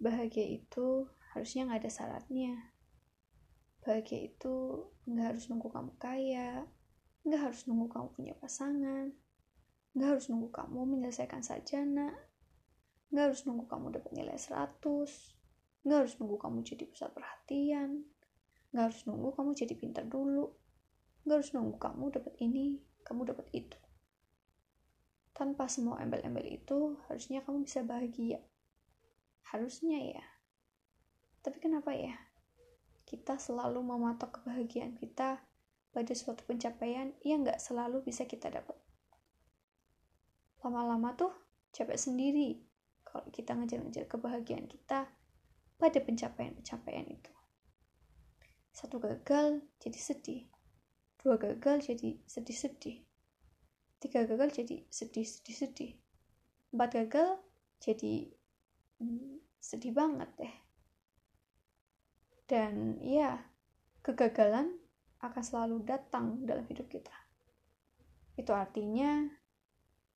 bahagia itu harusnya nggak ada syaratnya. Bahagia itu nggak harus nunggu kamu kaya nggak harus nunggu kamu punya pasangan nggak harus nunggu kamu menyelesaikan sarjana nggak harus nunggu kamu dapat nilai 100 nggak harus nunggu kamu jadi pusat perhatian nggak harus nunggu kamu jadi pintar dulu nggak harus nunggu kamu dapat ini kamu dapat itu. Tanpa semua embel-embel itu harusnya kamu bisa bahagia harusnya ya. Tapi kenapa ya? Kita selalu mematok kebahagiaan kita pada suatu pencapaian yang nggak selalu bisa kita dapat. Lama-lama tuh capek sendiri kalau kita ngejar-ngejar kebahagiaan kita pada pencapaian-pencapaian itu. Satu gagal jadi sedih dua gagal jadi sedih-sedih tiga gagal jadi sedih-sedih-sedih empat gagal jadi hmm, sedih banget deh. Dan ya kegagalan akan selalu datang dalam hidup kita. Itu artinya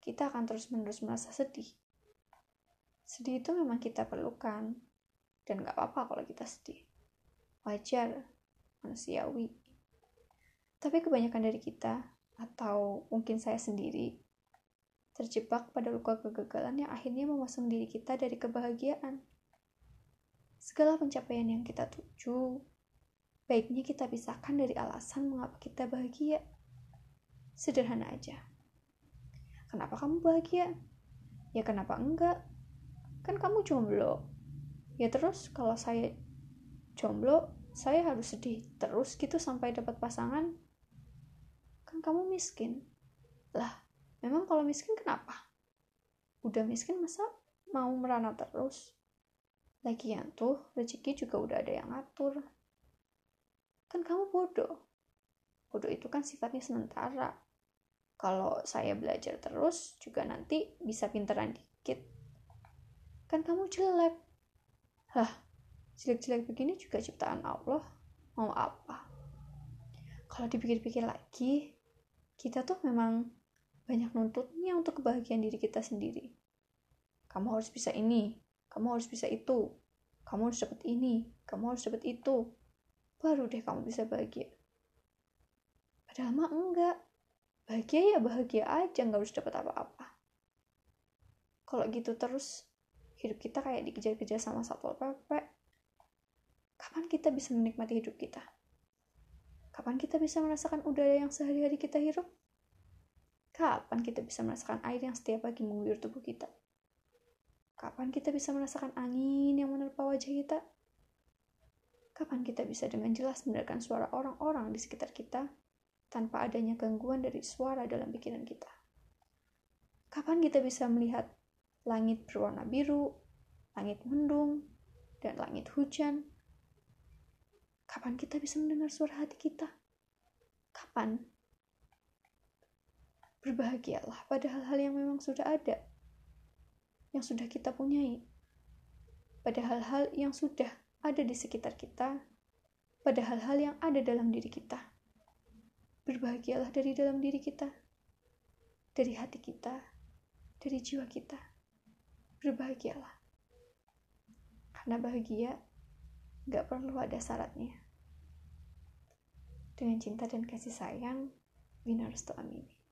kita akan terus-menerus merasa sedih. Sedih itu memang kita perlukan dan gak apa-apa kalau kita sedih. Wajar manusiawi. Tapi kebanyakan dari kita atau mungkin saya sendiri terjebak pada luka kegagalan yang akhirnya memasang diri kita dari kebahagiaan. Segala pencapaian yang kita tuju, baiknya kita pisahkan dari alasan mengapa kita bahagia. Sederhana aja. Kenapa kamu bahagia? Ya kenapa enggak? Kan kamu jomblo. Ya terus kalau saya jomblo, saya harus sedih terus gitu sampai dapat pasangan. Kan kamu miskin. Lah, Memang kalau miskin kenapa? Udah miskin masa mau merana terus? Lagian tuh rezeki juga udah ada yang ngatur. Kan kamu bodoh. Bodoh itu kan sifatnya sementara. Kalau saya belajar terus juga nanti bisa pinteran dikit. Kan kamu jelek. Hah, jelek-jelek begini juga ciptaan Allah. Mau apa? Kalau dipikir-pikir lagi, kita tuh memang banyak nuntutnya untuk kebahagiaan diri kita sendiri. Kamu harus bisa ini, kamu harus bisa itu, kamu harus dapat ini, kamu harus dapat itu. Baru deh kamu bisa bahagia. Padahal mah enggak. Bahagia ya bahagia aja, nggak harus dapat apa-apa. Kalau gitu terus, hidup kita kayak dikejar-kejar sama satpol pp. Kapan kita bisa menikmati hidup kita? Kapan kita bisa merasakan udara yang sehari-hari kita hirup? Kapan kita bisa merasakan air yang setiap pagi mengguyur tubuh kita? Kapan kita bisa merasakan angin yang menerpa wajah kita? Kapan kita bisa dengan jelas mendengarkan suara orang-orang di sekitar kita tanpa adanya gangguan dari suara dalam pikiran kita? Kapan kita bisa melihat langit berwarna biru, langit mendung, dan langit hujan? Kapan kita bisa mendengar suara hati kita? Kapan Berbahagialah pada hal-hal yang memang sudah ada, yang sudah kita punyai, pada hal-hal yang sudah ada di sekitar kita, pada hal-hal yang ada dalam diri kita. Berbahagialah dari dalam diri kita, dari hati kita, dari jiwa kita. Berbahagialah. Karena bahagia gak perlu ada syaratnya. Dengan cinta dan kasih sayang, Winarsto Amini.